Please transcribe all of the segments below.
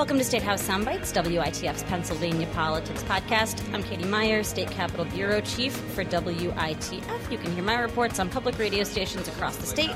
Welcome to State House Soundbites, WITF's Pennsylvania Politics Podcast. I'm Katie Meyer, State Capitol Bureau Chief for WITF. You can hear my reports on public radio stations across the state.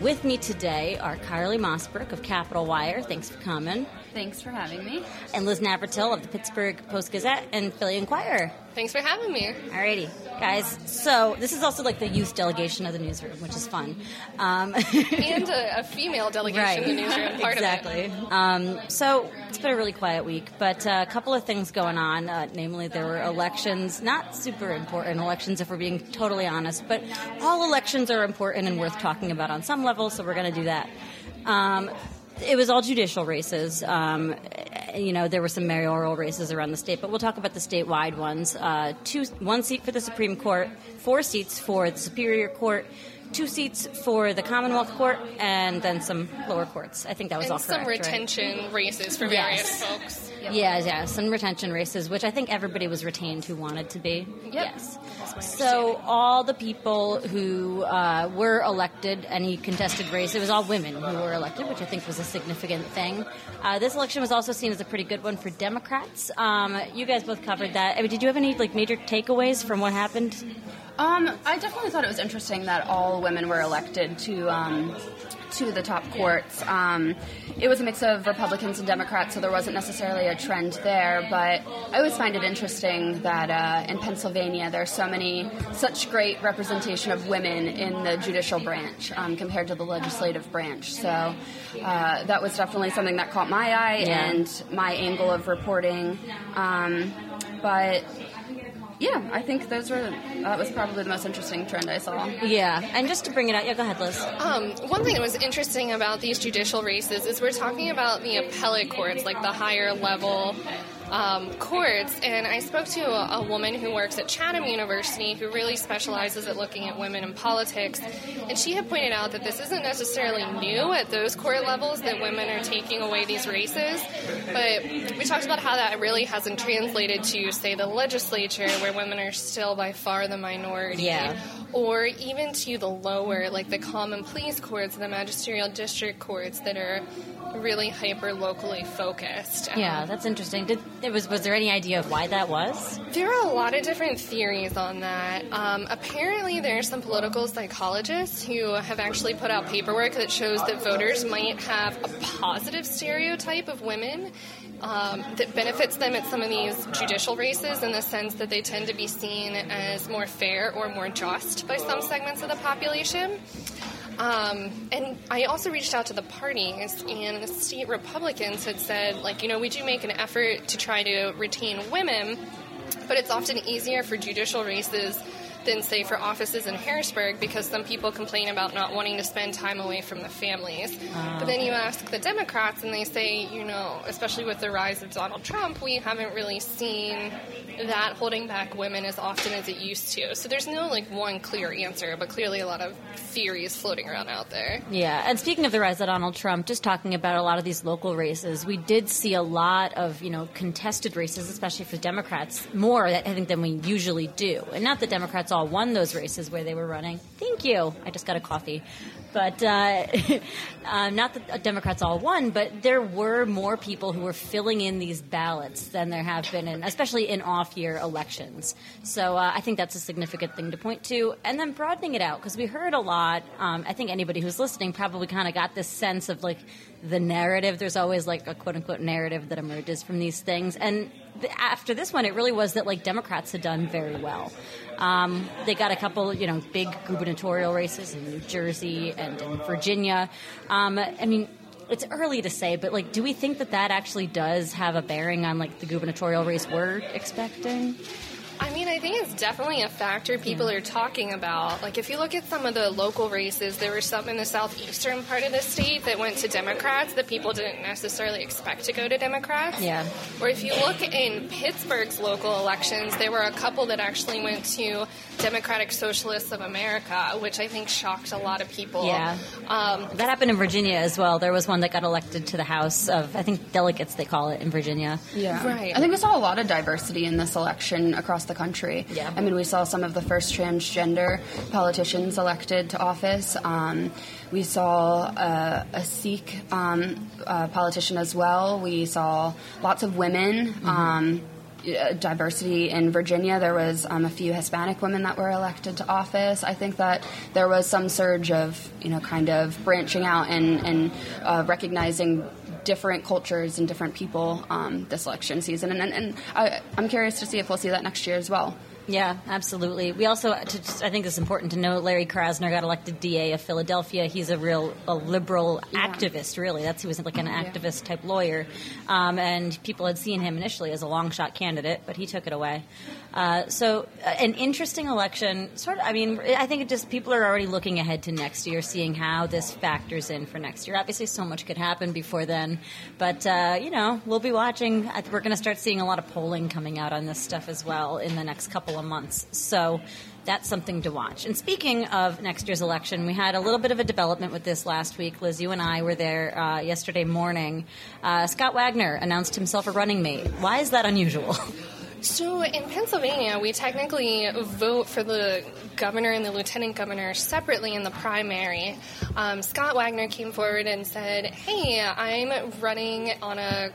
With me today are Carly Mossbrook of Capitol Wire. Thanks for coming. Thanks for having me. And Liz Navratil of the Pittsburgh Post Gazette and Philly Inquirer. Thanks for having me. Alrighty, guys. So this is also like the youth delegation of the newsroom, which is fun. Um, and a, a, female delegation right. of the newsroom, part exactly. of it. Um, so it's been a really quiet week, but uh, a couple of things going on. Uh, namely, there were elections, not super important elections if we're being totally honest, but all elections are important and worth talking about on some level, so we're going to do that. Um, it was all judicial races. Um, you know, there were some mayoral races around the state, but we'll talk about the statewide ones. Uh, two, one seat for the Supreme Court, four seats for the Superior Court, two seats for the Commonwealth Court, and then some lower courts. I think that was and all correct. some retention right? races for various yes. folks. Yep. Yeah, yeah, some retention races, which I think everybody was retained who wanted to be. Yep. Yes. So all the people who uh, were elected, any contested race, it was all women who were elected, which I think was a significant thing. Uh, this election was also seen as a pretty good one for Democrats. Um, you guys both covered that. I mean, did you have any like major takeaways from what happened? Um, I definitely thought it was interesting that all women were elected to um, to the top courts. Um, it was a mix of Republicans and Democrats, so there wasn't necessarily a trend there. But I always find it interesting that uh, in Pennsylvania there's so many, such great representation of women in the judicial branch um, compared to the legislative branch. So uh, that was definitely something that caught my eye yeah. and my angle of reporting. Um, but yeah, I think those were that was probably the most interesting trend I saw. Yeah, and just to bring it out, yeah, go ahead, Liz. Um, one thing that was interesting about these judicial races is we're talking about the appellate courts, like the higher level um, courts. And I spoke to a, a, woman who works at Chatham University who really specializes at looking at women in politics. And she had pointed out that this isn't necessarily new at those court levels that women are taking away these races. But we talked about how that really hasn't translated to, say, the legislature, where women are still by far the minority. Yeah. Or even to the lower, like the common pleas courts, and the magisterial district courts that are really hyper locally focused. Yeah, that's interesting. Did it was was there any idea of why that was? There are a lot of different theories on that. Um, apparently, there are some political psychologists who have actually put out paperwork that shows that voters might have a positive stereotype of women um, that benefits them at some of these judicial races in the sense that they tend to be seen as more fair or more just by some segments of the population. Um, and I also reached out to the parties, and the state Republicans had said, like, you know, we do make an effort to try to retain women, but it's often easier for judicial races than, say, for offices in Harrisburg because some people complain about not wanting to spend time away from the families. Uh, but then you ask the Democrats, and they say, you know, especially with the rise of Donald Trump, we haven't really seen that holding back women as often as it used to. So there's no like one clear answer, but clearly a lot of theories floating around out there. Yeah, and speaking of the rise of Donald Trump, just talking about a lot of these local races, we did see a lot of you know contested races, especially for Democrats, more I think than we usually do. And not that Democrats all won those races where they were running. Thank you. I just got a coffee. But uh, uh, not that Democrats all won, but there were more people who were filling in these ballots than there have been, in, especially in off-year elections. So uh, I think that's a significant thing to point to. And then broadening it out because we heard a lot. Um, I think anybody who's listening probably kind of got this sense of like the narrative. There's always like a quote unquote narrative that emerges from these things. And after this one, it really was that like Democrats had done very well. Um, they got a couple, you know, big gubernatorial races in New Jersey and in Virginia. Um, I mean, it's early to say, but like, do we think that that actually does have a bearing on like the gubernatorial race we're expecting? I mean, I think it's definitely a factor people Yeah. are talking about. Like, if you look at some of the local races, there were some in the southeastern part of the state that went to Democrats that people didn't necessarily expect to go to Democrats. Yeah. Or if you look in Pittsburgh's local elections, there were a couple that actually went to Democratic Socialists of America, which I think shocked a lot of people. Yeah. Um, That happened in Virginia as well. There was one that got elected to the House of, I think, delegates, they call it in Virginia. Yeah. Right. I think we saw a lot of diversity in this election across the country. Yeah. I mean, we saw some of the first transgender politicians elected to office. Um, we saw uh, a Sikh um, uh, politician as well. We saw lots of women. Um, uh, diversity in Virginia. There was um, a few Hispanic women that were elected to office. I think that there was some surge of, you know, kind of branching out and, and uh, recognizing different cultures and different people um, this election season. And, and, and I, I'm curious to see if we'll see that next year as well. Yeah, absolutely. We also, to just, I think it's important to note, Larry Krasner got elected DA of Philadelphia. He's a real a liberal Yeah. activist, really. That's he was like an activist type lawyer, um, and people had seen him initially as a long shot candidate, but he took it away. Uh, so, uh, an interesting election. Sort of. I mean, I think it just people are already looking ahead to next year, seeing how this factors in for next year. Obviously, so much could happen before then, but uh, you know, we'll be watching. We're going to start seeing a lot of polling coming out on this stuff as well in the next couple of months. So. That's something to watch. And speaking of next year's election, we had a little bit of a development with this last week. Liz, you and I were there uh, yesterday morning. Uh, Scott Wagner announced himself a running mate. Why is that unusual? So in Pennsylvania, we technically vote for the governor and the lieutenant governor separately in the primary. Um, Scott Wagner came forward and said, "Hey, I'm running on a."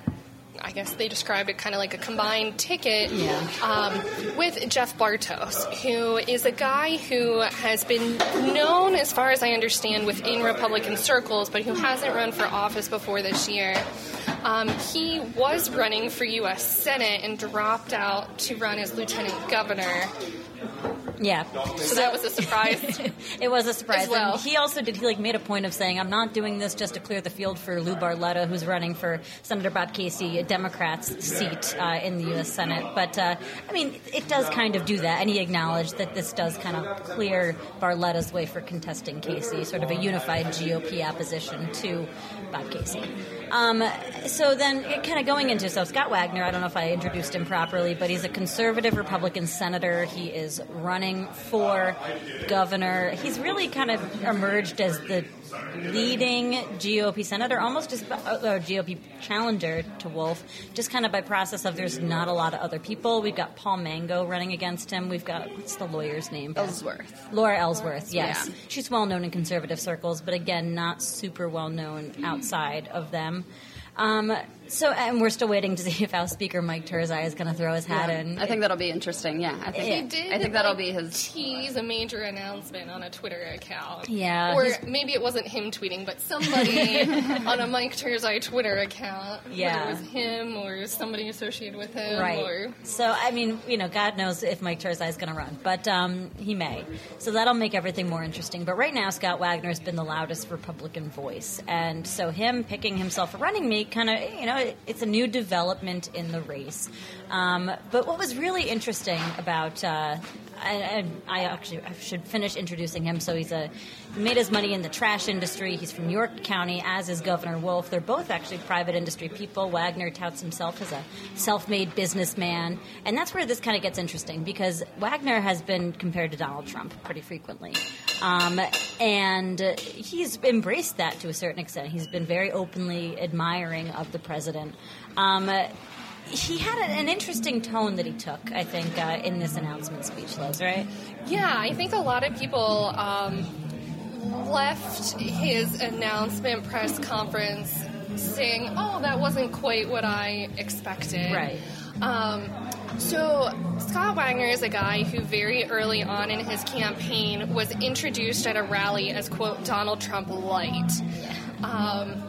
I guess they described it kind of like a combined ticket Yeah. um, with Jeff Bartos, who is a guy who has been known, as far as I understand, within Republican circles, but who hasn't run for office before this year. Um, he was running for U.S. Senate and dropped out to run as lieutenant governor. Yeah. So that was a surprise. it was a surprise. Well. And he also did. He like made a point of saying, "I'm not doing this just to clear the field for Lou Barletta, who's running for Senator Bob Casey, a Democrat's seat uh, in the U.S. Senate." But uh, I mean, it does kind of do that, and he acknowledged that this does kind of clear Barletta's way for contesting Casey, sort of a unified GOP opposition to Bob Casey. Um, so then, kind of going into so Scott Wagner. I don't know if I introduced him properly, but he's a conservative Republican senator. He is running for governor. He's really kind of emerged as the leading GOP senator, almost just uh, or GOP challenger to Wolf, just kind of by process of there's not a lot of other people. We've got Paul Mango running against him. We've got what's the lawyer's name? Ellsworth. Laura Ellsworth, yes. Yeah. She's well known in conservative circles, but again, not super well known outside of them. Um, so, and we're still waiting to see if House Speaker Mike Turzai is going to throw his hat in. I think that'll be interesting. Yeah, I think He did. I think that'll like, be his. tease a major announcement on a Twitter account. Yeah, or he's- maybe it wasn't him tweeting, but somebody on a Mike Turzai Twitter account. Yeah. whether it was him or somebody associated with him. Right. Or So, I mean, you know, God knows if Mike Turzai is going to run, but um, he may. So that'll make everything more interesting. But right now, Scott Wagner has been the loudest Republican voice, and so him picking himself a running mate, kind of, you know, it, it's a new development in the race. Um, but what was really interesting about, uh, and, I actually I should finish introducing him. So he's a made his money in the trash industry. He's from York County, as is Governor Wolf. They're both actually private industry people. Wagner touts himself as a self-made businessman, and that's where this kind of gets interesting because Wagner has been compared to Donald Trump pretty frequently, um, and he's embraced that to a certain extent. He's been very openly admiring of the president. Um, he had an, an interesting tone that he took, I think, uh, in this announcement speech, Liz, right? Yeah, I think a lot of people um, left his announcement press conference saying, "Oh, that wasn't quite what I expected." Right. Um, so Scott Wagner is a guy who very early on in his campaign was introduced at a rally as quote Donald Trump light. Um,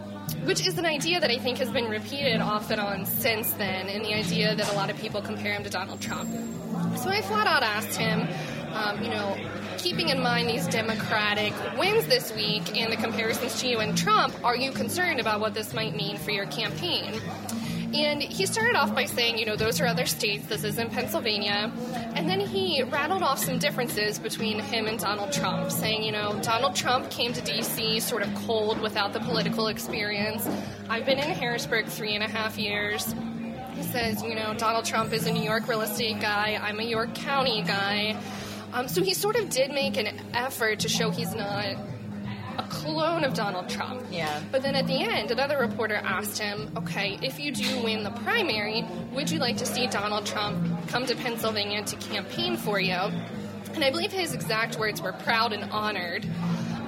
which is an idea that I think has been repeated off and on since then, and the idea that a lot of people compare him to Donald Trump. So I flat out asked him, um, you know, keeping in mind these Democratic wins this week and the comparisons to you and Trump, are you concerned about what this might mean for your campaign? And he started off by saying, you know, those are other states, this isn't Pennsylvania. And then he rattled off some differences between him and Donald Trump, saying, you know, Donald Trump came to D.C. sort of cold without the political experience. I've been in Harrisburg three and a half years. He says, you know, Donald Trump is a New York real estate guy, I'm a York County guy. Um, so he sort of did make an effort to show he's not a clone of Donald Trump. Yeah. But then at the end, another reporter asked him, okay, if you do win the primary, would you like to see Donald Trump come to Pennsylvania to campaign for you. And I believe his exact words were proud and honored.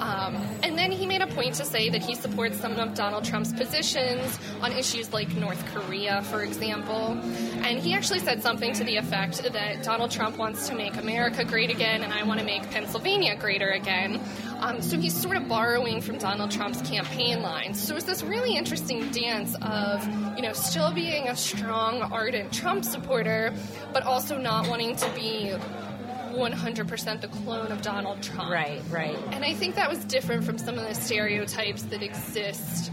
Um, and then he made a point to say that he supports some of Donald Trump's positions on issues like North Korea, for example. And he actually said something to the effect that Donald Trump wants to make America great again, and I want to make Pennsylvania greater again. Um, so he's sort of borrowing from Donald Trump's campaign lines. So it's this really interesting dance of, you know, still being a strong, ardent Trump supporter, but also not wanting to be 100% the clone of Donald Trump. Right, right. And I think that was different from some of the stereotypes that exist,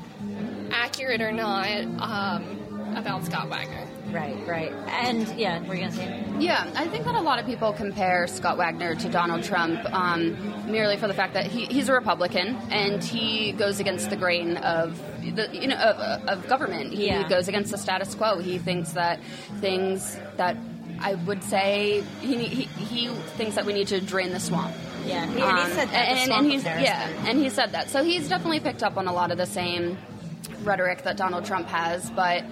accurate or not, um, about Scott Wagner. Right, right. And yeah, were you going to say? Yeah, I think that a lot of people compare Scott Wagner to Donald Trump um, merely for the fact that he, he's a Republican and he goes against the grain of the you know of, of government. He Yeah. goes against the status quo. He thinks that things that I would say he, he he thinks that we need to drain the swamp. Yeah, he, and he Um, said that. and, and he's yeah, and he said that. So he's definitely picked up on a lot of the same rhetoric that Donald Trump has, but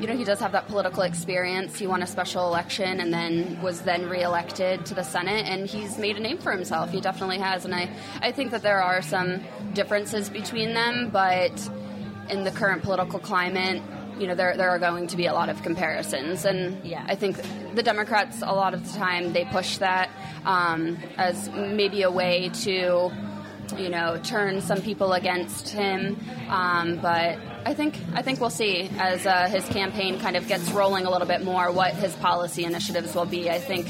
you know he does have that political experience. He won a special election and then was then reelected to the Senate, and he's made a name for himself. He definitely has, and I I think that there are some differences between them, but in the current political climate. You know, there, there are going to be a lot of comparisons. And Yeah. I think the Democrats, a lot of the time, they push that um, as maybe a way to you know, turn some people against him. Um, but I think I think we'll see as uh, his campaign kind of gets rolling a little bit more what his policy initiatives will be. I think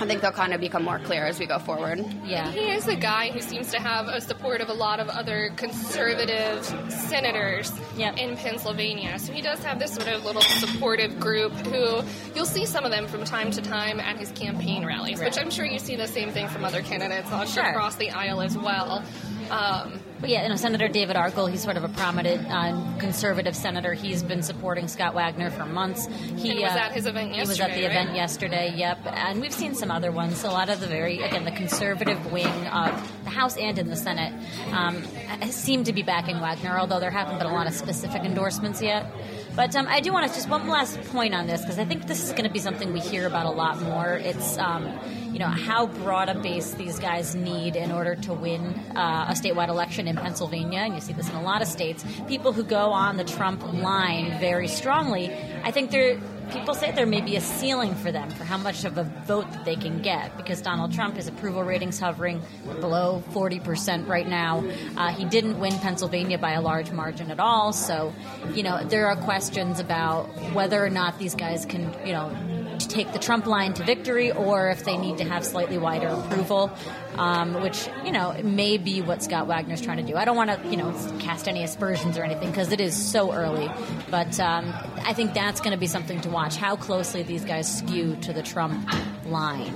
I think they'll kind of become more clear as we go forward. Yeah. He is a guy who seems to have a support of a lot of other conservative senators Yep. in Pennsylvania. So he does have this sort of little supportive group who you'll see some of them from time to time at his campaign rallies, which I'm sure you see the same thing from other candidates Sure. across the aisle as well. Um, But yeah, you know, Senator David Argall, he's sort of a prominent uh, conservative senator. He's been supporting Scott Wagner for months. He And was uh, at his event yesterday. He was at the right? event yesterday. Yep, and we've seen some other ones. A lot of the very again the conservative wing of the House and in the Senate um, seem to be backing Wagner, although there haven't been a lot of specific endorsements yet. But um, I do want to just one last point on this because I think this is going to be something we hear about a lot more. It's um, you know how broad a base these guys need in order to win uh, a statewide election in Pennsylvania, and you see this in a lot of states. People who go on the Trump line very strongly, I think there. People say there may be a ceiling for them for how much of a vote that they can get because Donald Trump his approval ratings hovering below 40% right now. Uh, he didn't win Pennsylvania by a large margin at all, so you know there are questions about whether or not these guys can you know take the Trump line to victory, or if they need to have slightly wider approval, um, which you know may be what Scott Wagner's trying to do. I don't want to you know cast any aspersions or anything because it is so early, but um, I think that's going to be something to watch how closely these guys skew to the Trump line.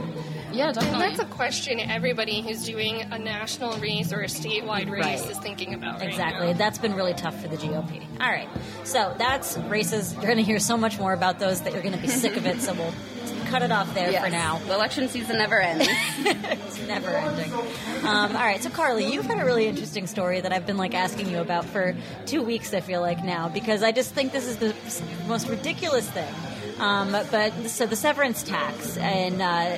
Yeah, and definitely. that's a question everybody who's doing a national race or a statewide race Right. is thinking about right Exactly. now. That's been really tough for the GOP. All right. So that's races. You're going to hear so much more about those that you're going to be sick of it. So we'll cut it off there Yes. for now. The election season never ends. it's never ending. Um, all right, so Carly, you've had a really interesting story that I've been like asking you about for two weeks. I feel like now because I just think this is the most ridiculous thing. Um, but so the severance tax, and uh,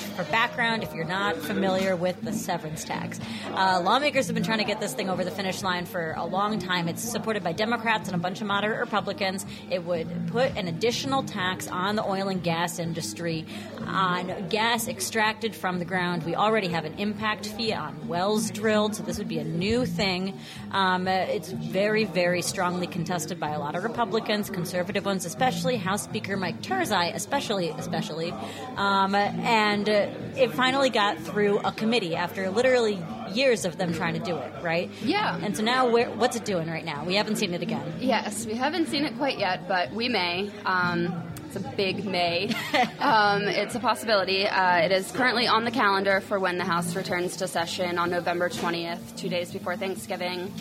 for background, if you're not familiar with the severance tax, uh, lawmakers have been trying to get this thing over the finish line for a long time. It's supported by Democrats and a bunch of moderate Republicans. It would put an additional tax on the oil and gas industry on gas extracted from the ground. We already have an impact fee on wells drilled, so this would be a new thing. Um, it's very, very strongly contested by a lot of Republicans, conservative ones, especially House Speaker Mike Turzai, especially, especially. Um, and it finally got through a committee after literally years of them trying to do it, right? Yeah. And so now, what's it doing right now? We haven't seen it again. Yes, we haven't seen it quite yet, but we may. Um, it's a big may. um, it's a possibility. Uh, it is currently on the calendar for when the House returns to session on November 20th, two days before Thanksgiving.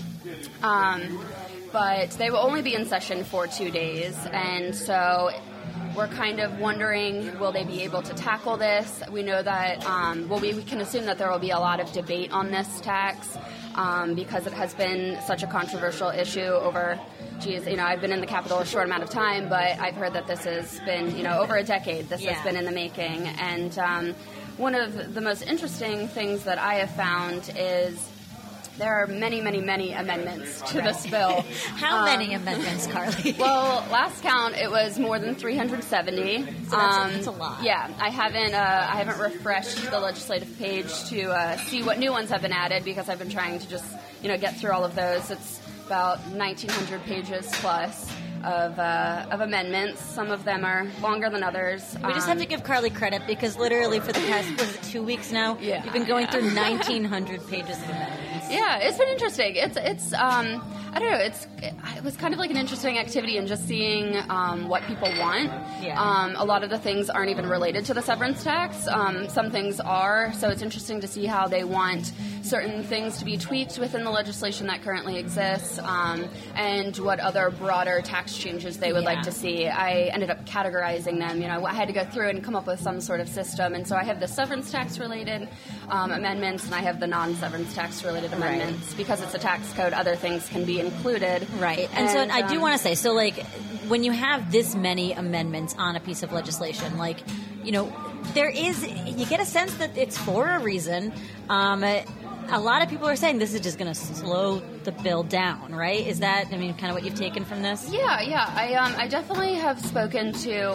Um, but they will only be in session for two days, and so we're kind of wondering will they be able to tackle this? We know that, um, well, we, we, can assume that there will be a lot of debate on this tax um, because it has been such a controversial issue over. Geez, you know, I've been in the Capitol a short amount of time, but I've heard that this has been, you know, over a decade. This Yeah. has been in the making, and um, one of the most interesting things that I have found is there are many, many, many amendments to this bill. How Um, many amendments, Carly? well, last count it was more than 370. So that's a- that's a lot. Yeah, I haven't uh, I haven't refreshed the legislative page to uh, see what new ones have been added because I've been trying to just you know get through all of those. It's about 1,900 pages plus of uh, of amendments. Some of them are longer than others. we just Um, have to give Carly credit because literally for the past was it two weeks now, Yeah, you've been going yeah. through 1,900 pages of amendments. Yeah, it's been interesting. It's it's um, I don't know. It's it was kind of like an interesting activity and just seeing um, what people want. Yeah. Um, a lot of the things aren't even related to the severance tax. Um, some things are. So it's interesting to see how they want certain things to be tweaked within the legislation that currently exists, um, and what other broader tax changes they would Yeah. like to see. I ended up categorizing them. You know, I had to go through and come up with some sort of system, and so I have the severance tax related um, amendments, and I have the non-severance tax related amendments because it's a tax code. Other things can be included, Right. And, so I do um, want to say, so like when you have this many amendments on a piece of legislation, like, you know, there is, you get a sense that it's for a reason. Um, a lot of people are saying this is just going to slow the bill down, right? Is that, I mean, kind of what you've taken from this? Yeah, yeah. I um, I definitely have spoken to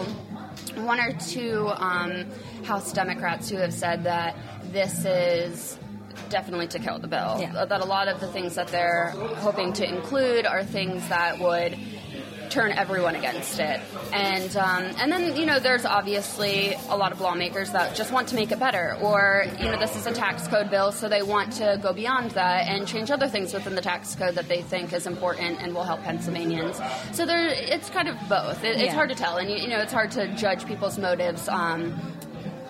one or two um, House Democrats who have said that this is definitely to kill the bill. Yeah. That a lot of the things that they're hoping to include are things that would turn everyone against it. And um, and then you know there's obviously a lot of lawmakers that just want to make it better, or you know this is a tax code bill, so they want to go beyond that and change other things within the tax code that they think is important and will help Pennsylvanians. So there, it's kind of both. It, it's Yeah. hard to tell, and you, you know it's hard to judge people's motives. Um,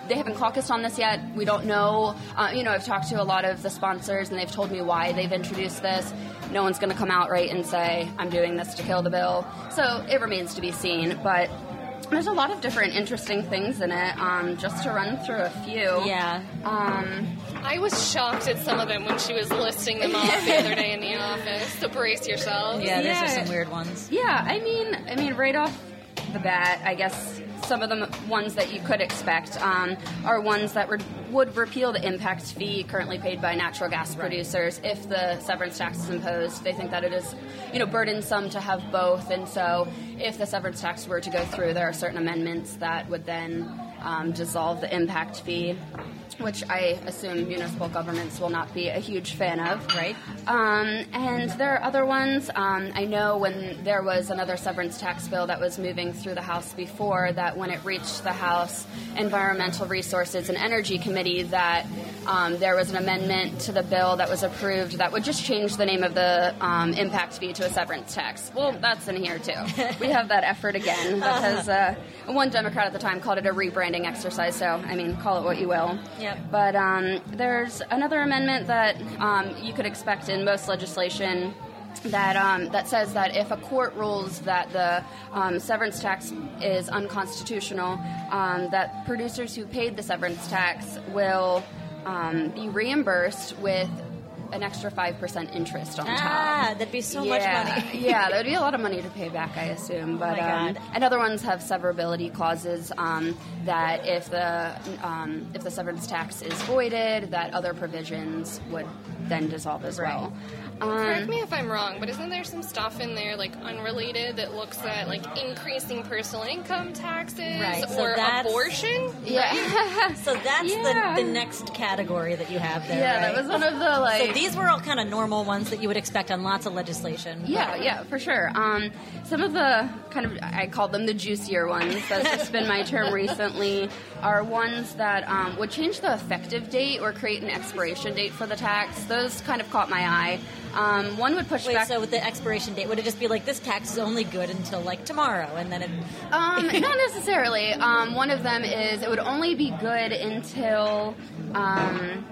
they haven't caucused on this yet. We don't know. Uh, you know, I've talked to a lot of the sponsors, and they've told me why they've introduced this. No one's going to come out right and say, "I'm doing this to kill the bill." So it remains to be seen. But there's a lot of different interesting things in it. Um, just to run through a few. Yeah. Um, I was shocked at some of them when she was listing them off the other day in the office. So brace yourselves. Yeah, those are some weird ones. Yeah, I mean, I mean, right off the bat, I guess some of the ones that you could expect um, are ones that would would repeal the impact fee currently paid by natural gas producers if the severance tax is imposed. They think that it is, you know, burdensome to have both, and so if the severance tax were to go through, there are certain amendments that would then um, dissolve the impact fee. Which I assume municipal governments will not be a huge fan of. Right. Um, and there are other ones. Um, I know when there was another severance tax bill that was moving through the House before, that when it reached the House Environmental Resources and Energy Committee, that um, there was an amendment to the bill that was approved that would just change the name of the um, impact fee to a severance tax. Well, that's in here too. we have that effort again because uh, one Democrat at the time called it a rebranding exercise. So, I mean, call it what you will. Yep. But um, there's another amendment that um, you could expect in most legislation that um, that says that if a court rules that the um, severance tax is unconstitutional, um, that producers who paid the severance tax will um, be reimbursed with an extra five percent interest on top. Ah, that'd be so much money. yeah, that would be a lot of money to pay back, I assume. But Oh my um, God. and other ones have severability clauses um, that if the um, if the severance tax is voided, that other provisions would then dissolve as well. Correct Um, me if I'm wrong, but isn't there some stuff in there like unrelated that looks at like increasing personal income taxes Right, so or abortion? yeah, So that's Yeah. the, the next category that you have there. yeah, that was one of the like. These were all kind of normal ones that you would expect on lots of legislation. Yeah, yeah, for sure. Um, some of the kind of I call them the juicier ones. That's just been my term recently. Are ones that um, would change the effective date or create an expiration date for the tax. Those kind of caught my eye. Um, one would push Wait, back. so with the expiration date, would it just be like this tax is only good until like tomorrow, and then it? Um, not necessarily. Um, one of them is it would only be good until um,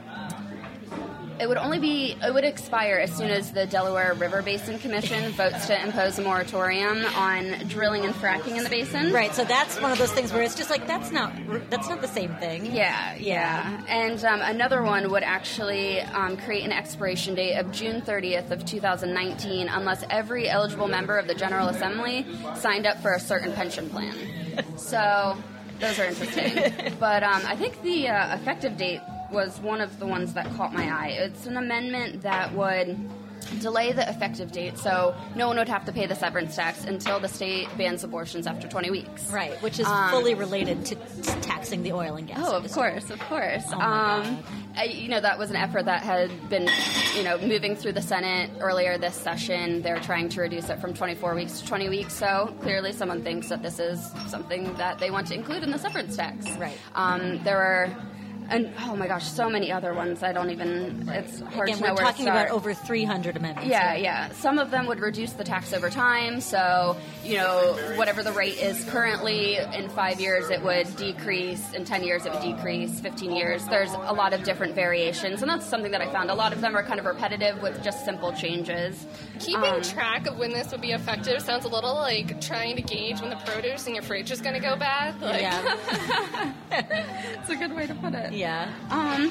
it would only be it would expire as soon as the Delaware River Basin Commission votes to impose a moratorium on drilling and fracking in the basin. Right. So that's one of those things where it's just like that's not that's not the same thing. Yeah, yeah. And um, another one would actually um, create an expiration date of June 30th of 2019 unless every eligible member of the General Assembly signed up for a certain pension plan. So those are interesting. but um, I think the uh, effective date was one of the ones that caught my eye. It's an amendment that would delay the effective date so no one would have to pay the severance tax until the state bans abortions after 20 weeks. Right, which is um, fully related to taxing the oil and gas. Oh, of course, of course. Oh um, I, you know, that was an effort that had been, you know, moving through the Senate earlier this session. They're trying to reduce it from 24 weeks to 20 weeks. So clearly, someone thinks that this is something that they want to include in the severance tax. Right. Um, there are and oh my gosh, so many other ones. I don't even. It's hard Again, to know we're where talking to start. about over 300 amendments. Yeah, right? yeah. Some of them would reduce the tax over time. So you know, whatever the rate is currently, in five years it would decrease. In 10 years it would decrease. 15 years. There's a lot of different variations, and that's something that I found. A lot of them are kind of repetitive with just simple changes. Keeping um, track of when this would be effective sounds a little like trying to gauge when the produce in your fridge is going to go bad. Like. Yeah, it's a good way to put it. Yeah. Um,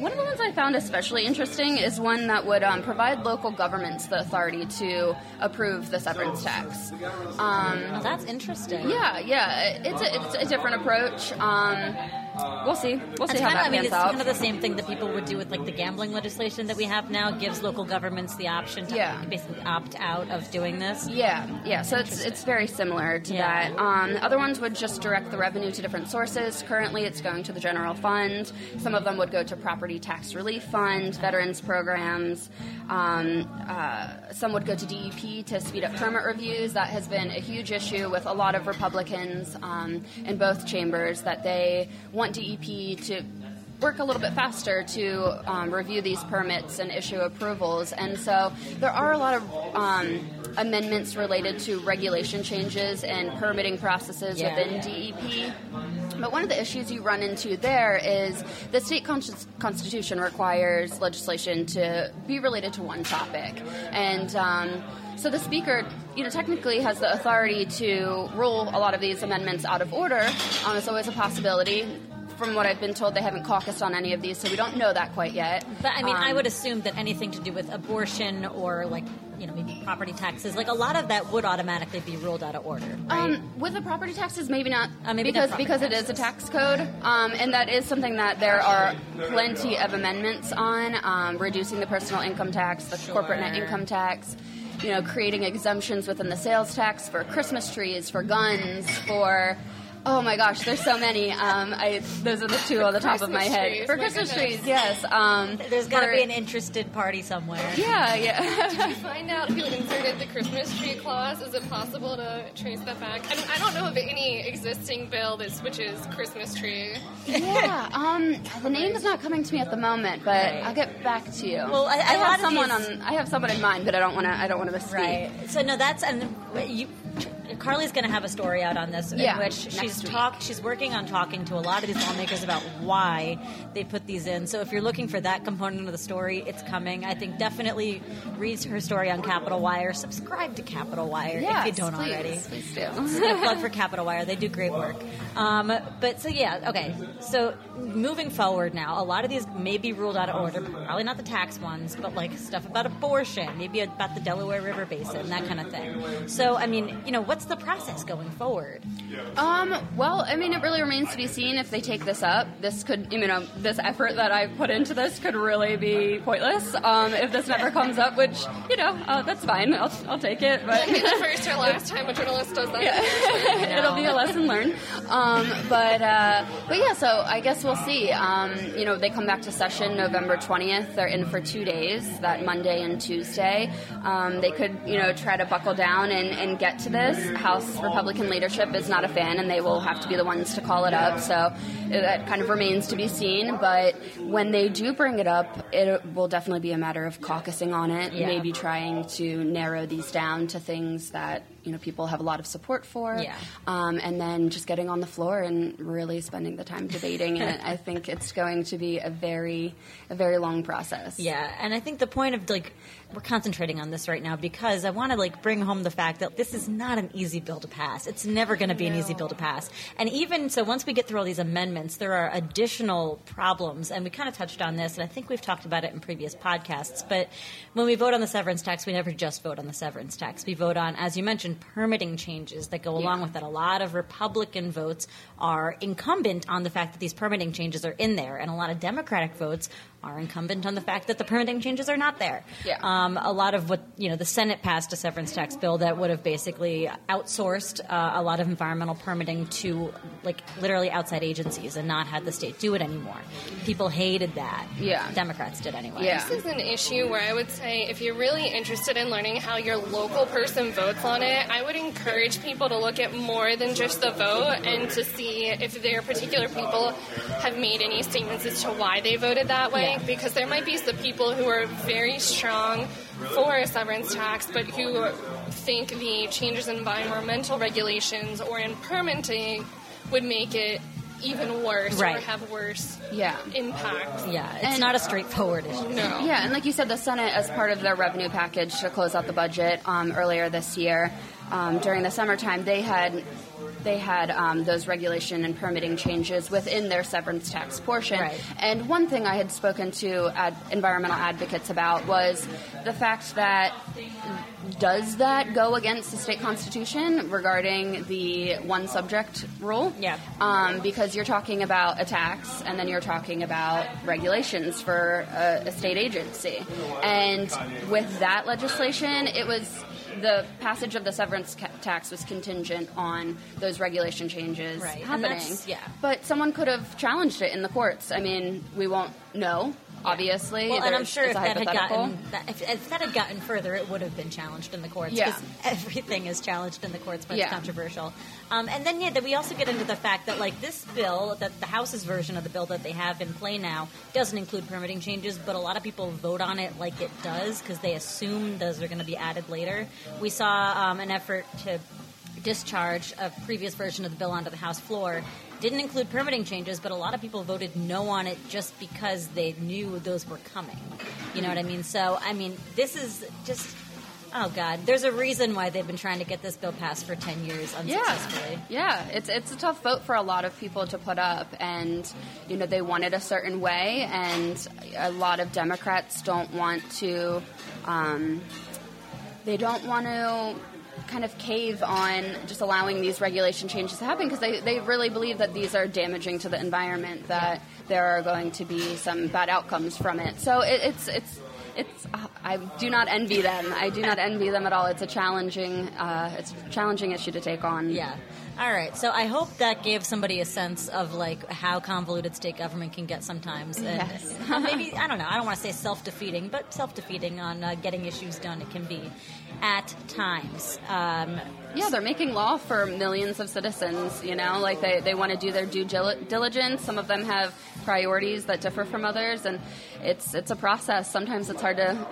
one of the ones I found especially interesting is one that would um, provide local governments the authority to approve the severance tax. Um, oh, that's interesting. Yeah, yeah, it's a, it's a different approach. Um, we'll see. We'll see how kinda, that I mean, pans it's out. kind of the same thing that people would do with like the gambling legislation that we have now. Gives local governments the option to Yeah. basically opt out of doing this. Yeah, yeah. So it's it's very similar to Yeah. that. Um, other ones would just direct the revenue to different sources. Currently, it's going to the general fund. Some of them would go to property tax relief fund, veterans programs. Um, uh, some would go to DEP to speed up permit reviews. That has been a huge issue with a lot of Republicans um, in both chambers that they want DEP to work a little bit faster to um, review these permits and issue approvals. And so there are a lot of um, amendments related to regulation changes and permitting processes Yeah. within DEP. But one of the issues you run into there is the state con- constitution requires legislation to be related to one topic. And um, so the speaker, you know, technically has the authority to rule a lot of these amendments out of order. Um, it's always a possibility. From what I've been told, they haven't caucused on any of these, so we don't know that quite yet. But I mean, I Um, would assume that anything to do with abortion or like you know maybe property taxes, like a lot of that would automatically be ruled out of order, right? Um, with the property taxes, maybe not. Uh, maybe not because because it is a tax code, um, and that is something that there are plenty of amendments on, um, reducing the personal income tax, the corporate net income tax. You know, creating exemptions within the sales tax for Christmas trees, for guns, for oh my gosh, there's so many. Um, I, those are the two on the top of my head. trees, for my Christmas goodness. trees, yes. Um, There's got to be an interested party somewhere. yeah, yeah. Did you find out who inserted the Christmas tree clause? Is it possible to trace that back? I mean, I don't know of any existing bill that switches Christmas tree. Yeah, um, the name is not coming to me at the moment, but Right. I'll get back to you. Well, I, lot have someone these- on. I have someone in mind, but I don't want to. I don't want to misspeak. Right. So no, that's and you. Carly's going to have a story out on this Yeah, in which she's week. talk. She's working on talking to a lot of these lawmakers about why they put these in. So if you're looking for that component of the story, it's coming. I think definitely read her story on Capitol Wire. Subscribe to Capitol Wire Yes, if you don't please, already. Please do. a plug for Capitol Wire. They do great work. Um, but so yeah, okay. So moving forward now, a lot of these may be ruled out of order. Probably not the tax ones, but like stuff about abortion, maybe about the Delaware River Basin, that kind of thing. So I mean, you know, what's the process going forward? Um, well, I mean, it really remains to be seen if they take this up. This could, you know, this effort that I put into this could really be pointless um, if this never comes up. Which, you know, uh, that's fine. I'll, I'll take it. But the first or last time a journalist does that. It'll be a lesson learned. Um, but uh, but yeah, so I guess we'll see. Um, you know, they come back to session November twentieth. They're in for two days, that Monday and Tuesday. Um, they could you know try to buckle down and, and get to this. House Republican leadership is not a fan, and they will have to be the ones to call it up. So that kind of remains to be seen. But when they do bring it up, it will definitely be a matter of caucusing on it. Yeah. Maybe trying to narrow these down to things that you know people have a lot of support for. Yeah. Um, and then just getting on the floor and really spending the time debating it. I think it's going to be a very a very long process. Yeah, and I think the point of like we're concentrating on this right now because I want to like bring home the fact that this is not an easy bill to pass. It's never going to be an easy bill to pass. And even so, once we get through all these amendments, there are additional problems, and we kind of touched on this, and I think we've talked about it in previous podcasts. But when we vote on the severance tax, we never just vote on the severance tax. We vote on, as you mentioned, permitting changes that go along Yeah. with that. A lot of Republican votes are incumbent on the fact that these permitting changes are in there, and a lot of Democratic votes are incumbent on the fact that the permitting changes are not there. Yeah. Um, a lot of what you know, the Senate passed a severance tax bill that would have basically outsourced uh, a lot of environmental permitting to like literally outside agencies and not had the state do it anymore. People hated that. Yeah. Democrats did anyway. Yeah. This is an issue where I would say if you're really interested in learning how your local person votes on it, I would encourage people to look at more than just the vote and to see if their particular people have made any statements as to why they voted that way. Yeah. Because there might be some people who are very strong for a severance tax, but who think the changes in environmental regulations or in permitting would make it even worse Right. or have worse Yeah. impact. Yeah, it's And- not a straightforward issue. No. Yeah, and like you said, the Senate, as part of their revenue package to close out the budget um, earlier this year, um, during the summertime, they had they had um, those regulation and permitting changes within their severance tax portion. Right. And one thing I had spoken to ad- environmental advocates about was the fact that does that go against the state constitution regarding the one subject rule? Yeah. Um, because you're talking about a tax and then you're talking about regulations for a, a state agency. And with that legislation, it was the passage of the severance ca- tax was contingent on those regulation changes Right, happening. yeah. But someone could have challenged it in the courts. I mean, we won't know. Obviously, Well, and I'm sure if that had gotten that, if, if that had gotten further, it would have been challenged in the courts. Yeah. 'cause everything is challenged in the courts, but Yeah. it's controversial. Um, and then yeah, that we also get into the fact that like this bill, that the House's version of the bill that they have in play now doesn't include permitting changes, but a lot of people vote on it like it does because they assume those are going to be added later. We saw um, an effort to discharge a previous version of the bill onto the House floor. Didn't include permitting changes, but a lot of people voted no on it just because they knew those were coming. You know what I mean? So, I mean, this is just. Oh God! There's a reason why they've been trying to get this bill passed for ten years unsuccessfully. Yeah, yeah. It's it's a tough vote for a lot of people to put up, and you know they want it a certain way, and a lot of Democrats don't want to. Um, they don't want to kind of cave on just allowing these regulation changes to happen because they, they really believe that these are damaging to the environment that there are going to be some bad outcomes from it. So it, it's it's it's uh, I do not envy them. I do not envy them at all. It's a challenging uh, it's a challenging issue to take on. Yeah. All right. So I hope that gave somebody a sense of like how convoluted state government can get sometimes, and Yes. uh, maybe I don't know. I don't want to say self-defeating, but self-defeating on uh, getting issues done. It can be at times. Um, Yeah, they're making law for millions of citizens, you know, like they, they want to do their due diligence. Some of them have priorities that differ from others, and it's it's a process. Sometimes it's hard to,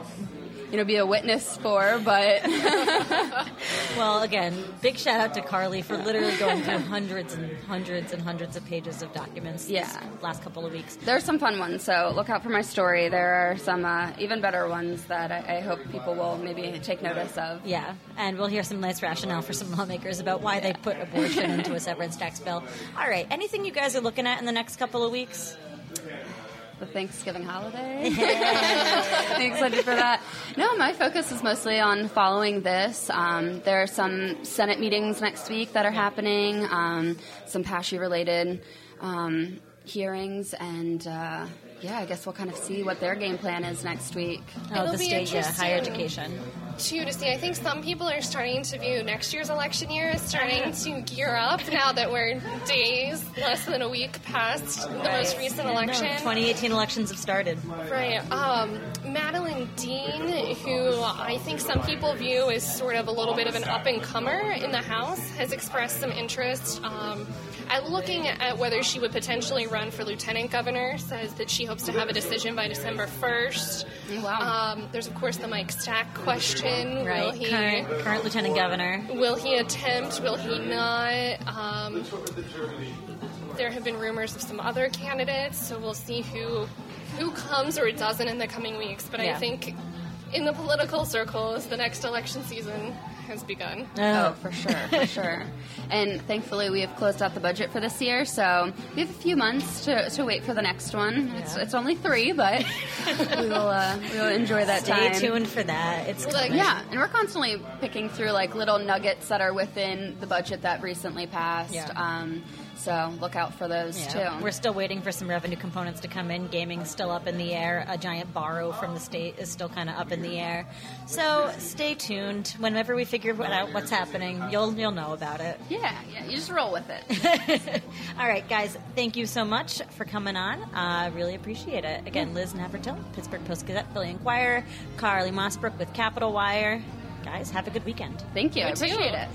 you know, be a witness for, but well, again, big shout out to Carly for literally going through hundreds and hundreds and hundreds of pages of documents. Yeah. Last couple of weeks. there's some fun ones. So look out for my story. There are some uh, even better ones that I, I hope people will maybe take notice of. Yeah, and we'll hear some nice rationale for some lawmakers about why they put abortion into a severance tax bill. All right, anything you guys are looking at in the next couple of weeks? The Thanksgiving holiday. I'm excited for that. No, my focus is mostly on following this. Um, there are some Senate meetings next week that are happening, um, some PASSHE related um, hearings, and uh, yeah, I guess we'll kind of see what their game plan is next week. Oh, It'll the be state, yeah, higher education. too to see. I think some people are starting to view next year's election year as starting to gear up now that we're days, less than a week past the most recent No, election. 2018 elections have started. Right. Um, Madeleine Dean, who I think some people view as sort of a little bit of an up and comer in the House, has expressed some interest um, at looking at whether she would potentially run for lieutenant governor. Says that she hopes to have a decision by December 1st. Wow. Um, there's, of course, the Mike Stack question? Right. Will he current, current lieutenant governor. will he attempt? Will he not? Um, there have been rumors of some other candidates, so we'll see who who comes or doesn't in the coming weeks. But Yeah. I think in the political circles, the next election season has begun. Oh, for sure, for sure. And thankfully, we have closed out the budget for this year, so we have a few months to, to wait for the next one. It's, it's only three, but we will uh, we will enjoy that Stay time. tuned for that. It's Like, coming. Yeah, and we're constantly picking through like little nuggets that are within the budget that recently passed. Yeah. Um, so look out for those Yeah. too. We're still waiting for some revenue components to come in. Gaming's still up in the air. A giant borrow from the state is still kind of up in the air. So stay tuned. Whenever we figure out what's happening, you'll you'll know about it. yeah, yeah, you just roll with it. All right, guys. Thank you so much for coming on. I uh, really appreciate it. Again, Liz Navratil, Pittsburgh Post Gazette, Philly Inquirer, Carly Mossbrook with Capitol Wire. Guys, have a good weekend. Thank you. I You too. appreciate it.